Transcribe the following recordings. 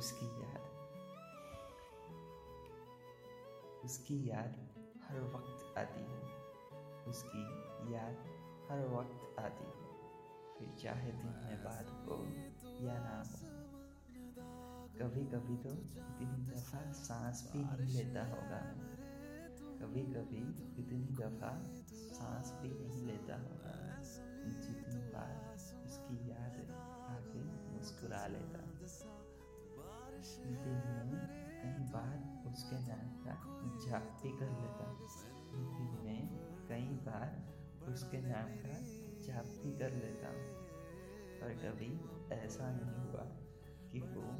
उसकी याद। उसकी याद हर वक्त आती है। उसकी याद हर वक्त आती है। फिर चाहे दिन में बात हो या ना हो। कभी कभी तो इतनी दफ़ा सांस भी नहीं लेता होगा। कभी कभी इतनी दफ़ा सांस भी नहीं लेता होगा। जितनी बार उसकी याद आके मुस्कुरा लेता। दिन में कई बार उसके नाम का जाप भी कर लेता दिन में कई बार उसके नाम का जाप भी कर लेता हूँ। पर कभी ऐसा नहीं हुआ कि वो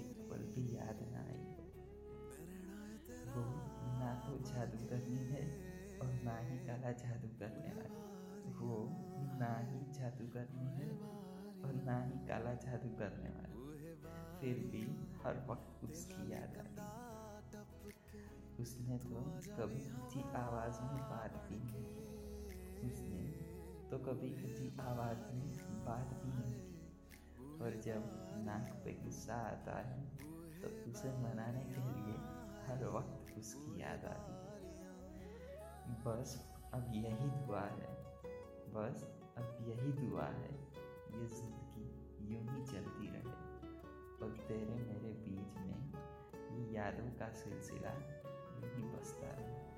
एक पल भी याद ना आई वो ना तो जादू करनी है और ना ही काला जादू करने वाली। वो ना ही जादू करनी है और ना ही काला जादू करने वाली। फिर भी हर वक्त उसकी याद आती उसने तो कभी ऊँची आवाज़ में बात भी नहीं उसने तो कभी ऊँची आवाज़ में बात भी नहीं की। और जब नाक पे गुस्सा आता है तो उसे मनाने के लिए हर वक्त उसकी याद आती बस अब यही दुआ है। बस अब यही दुआ है। तेरे मेरे बीच में ये यादों का सिलसिला यूँ ही बसता रहे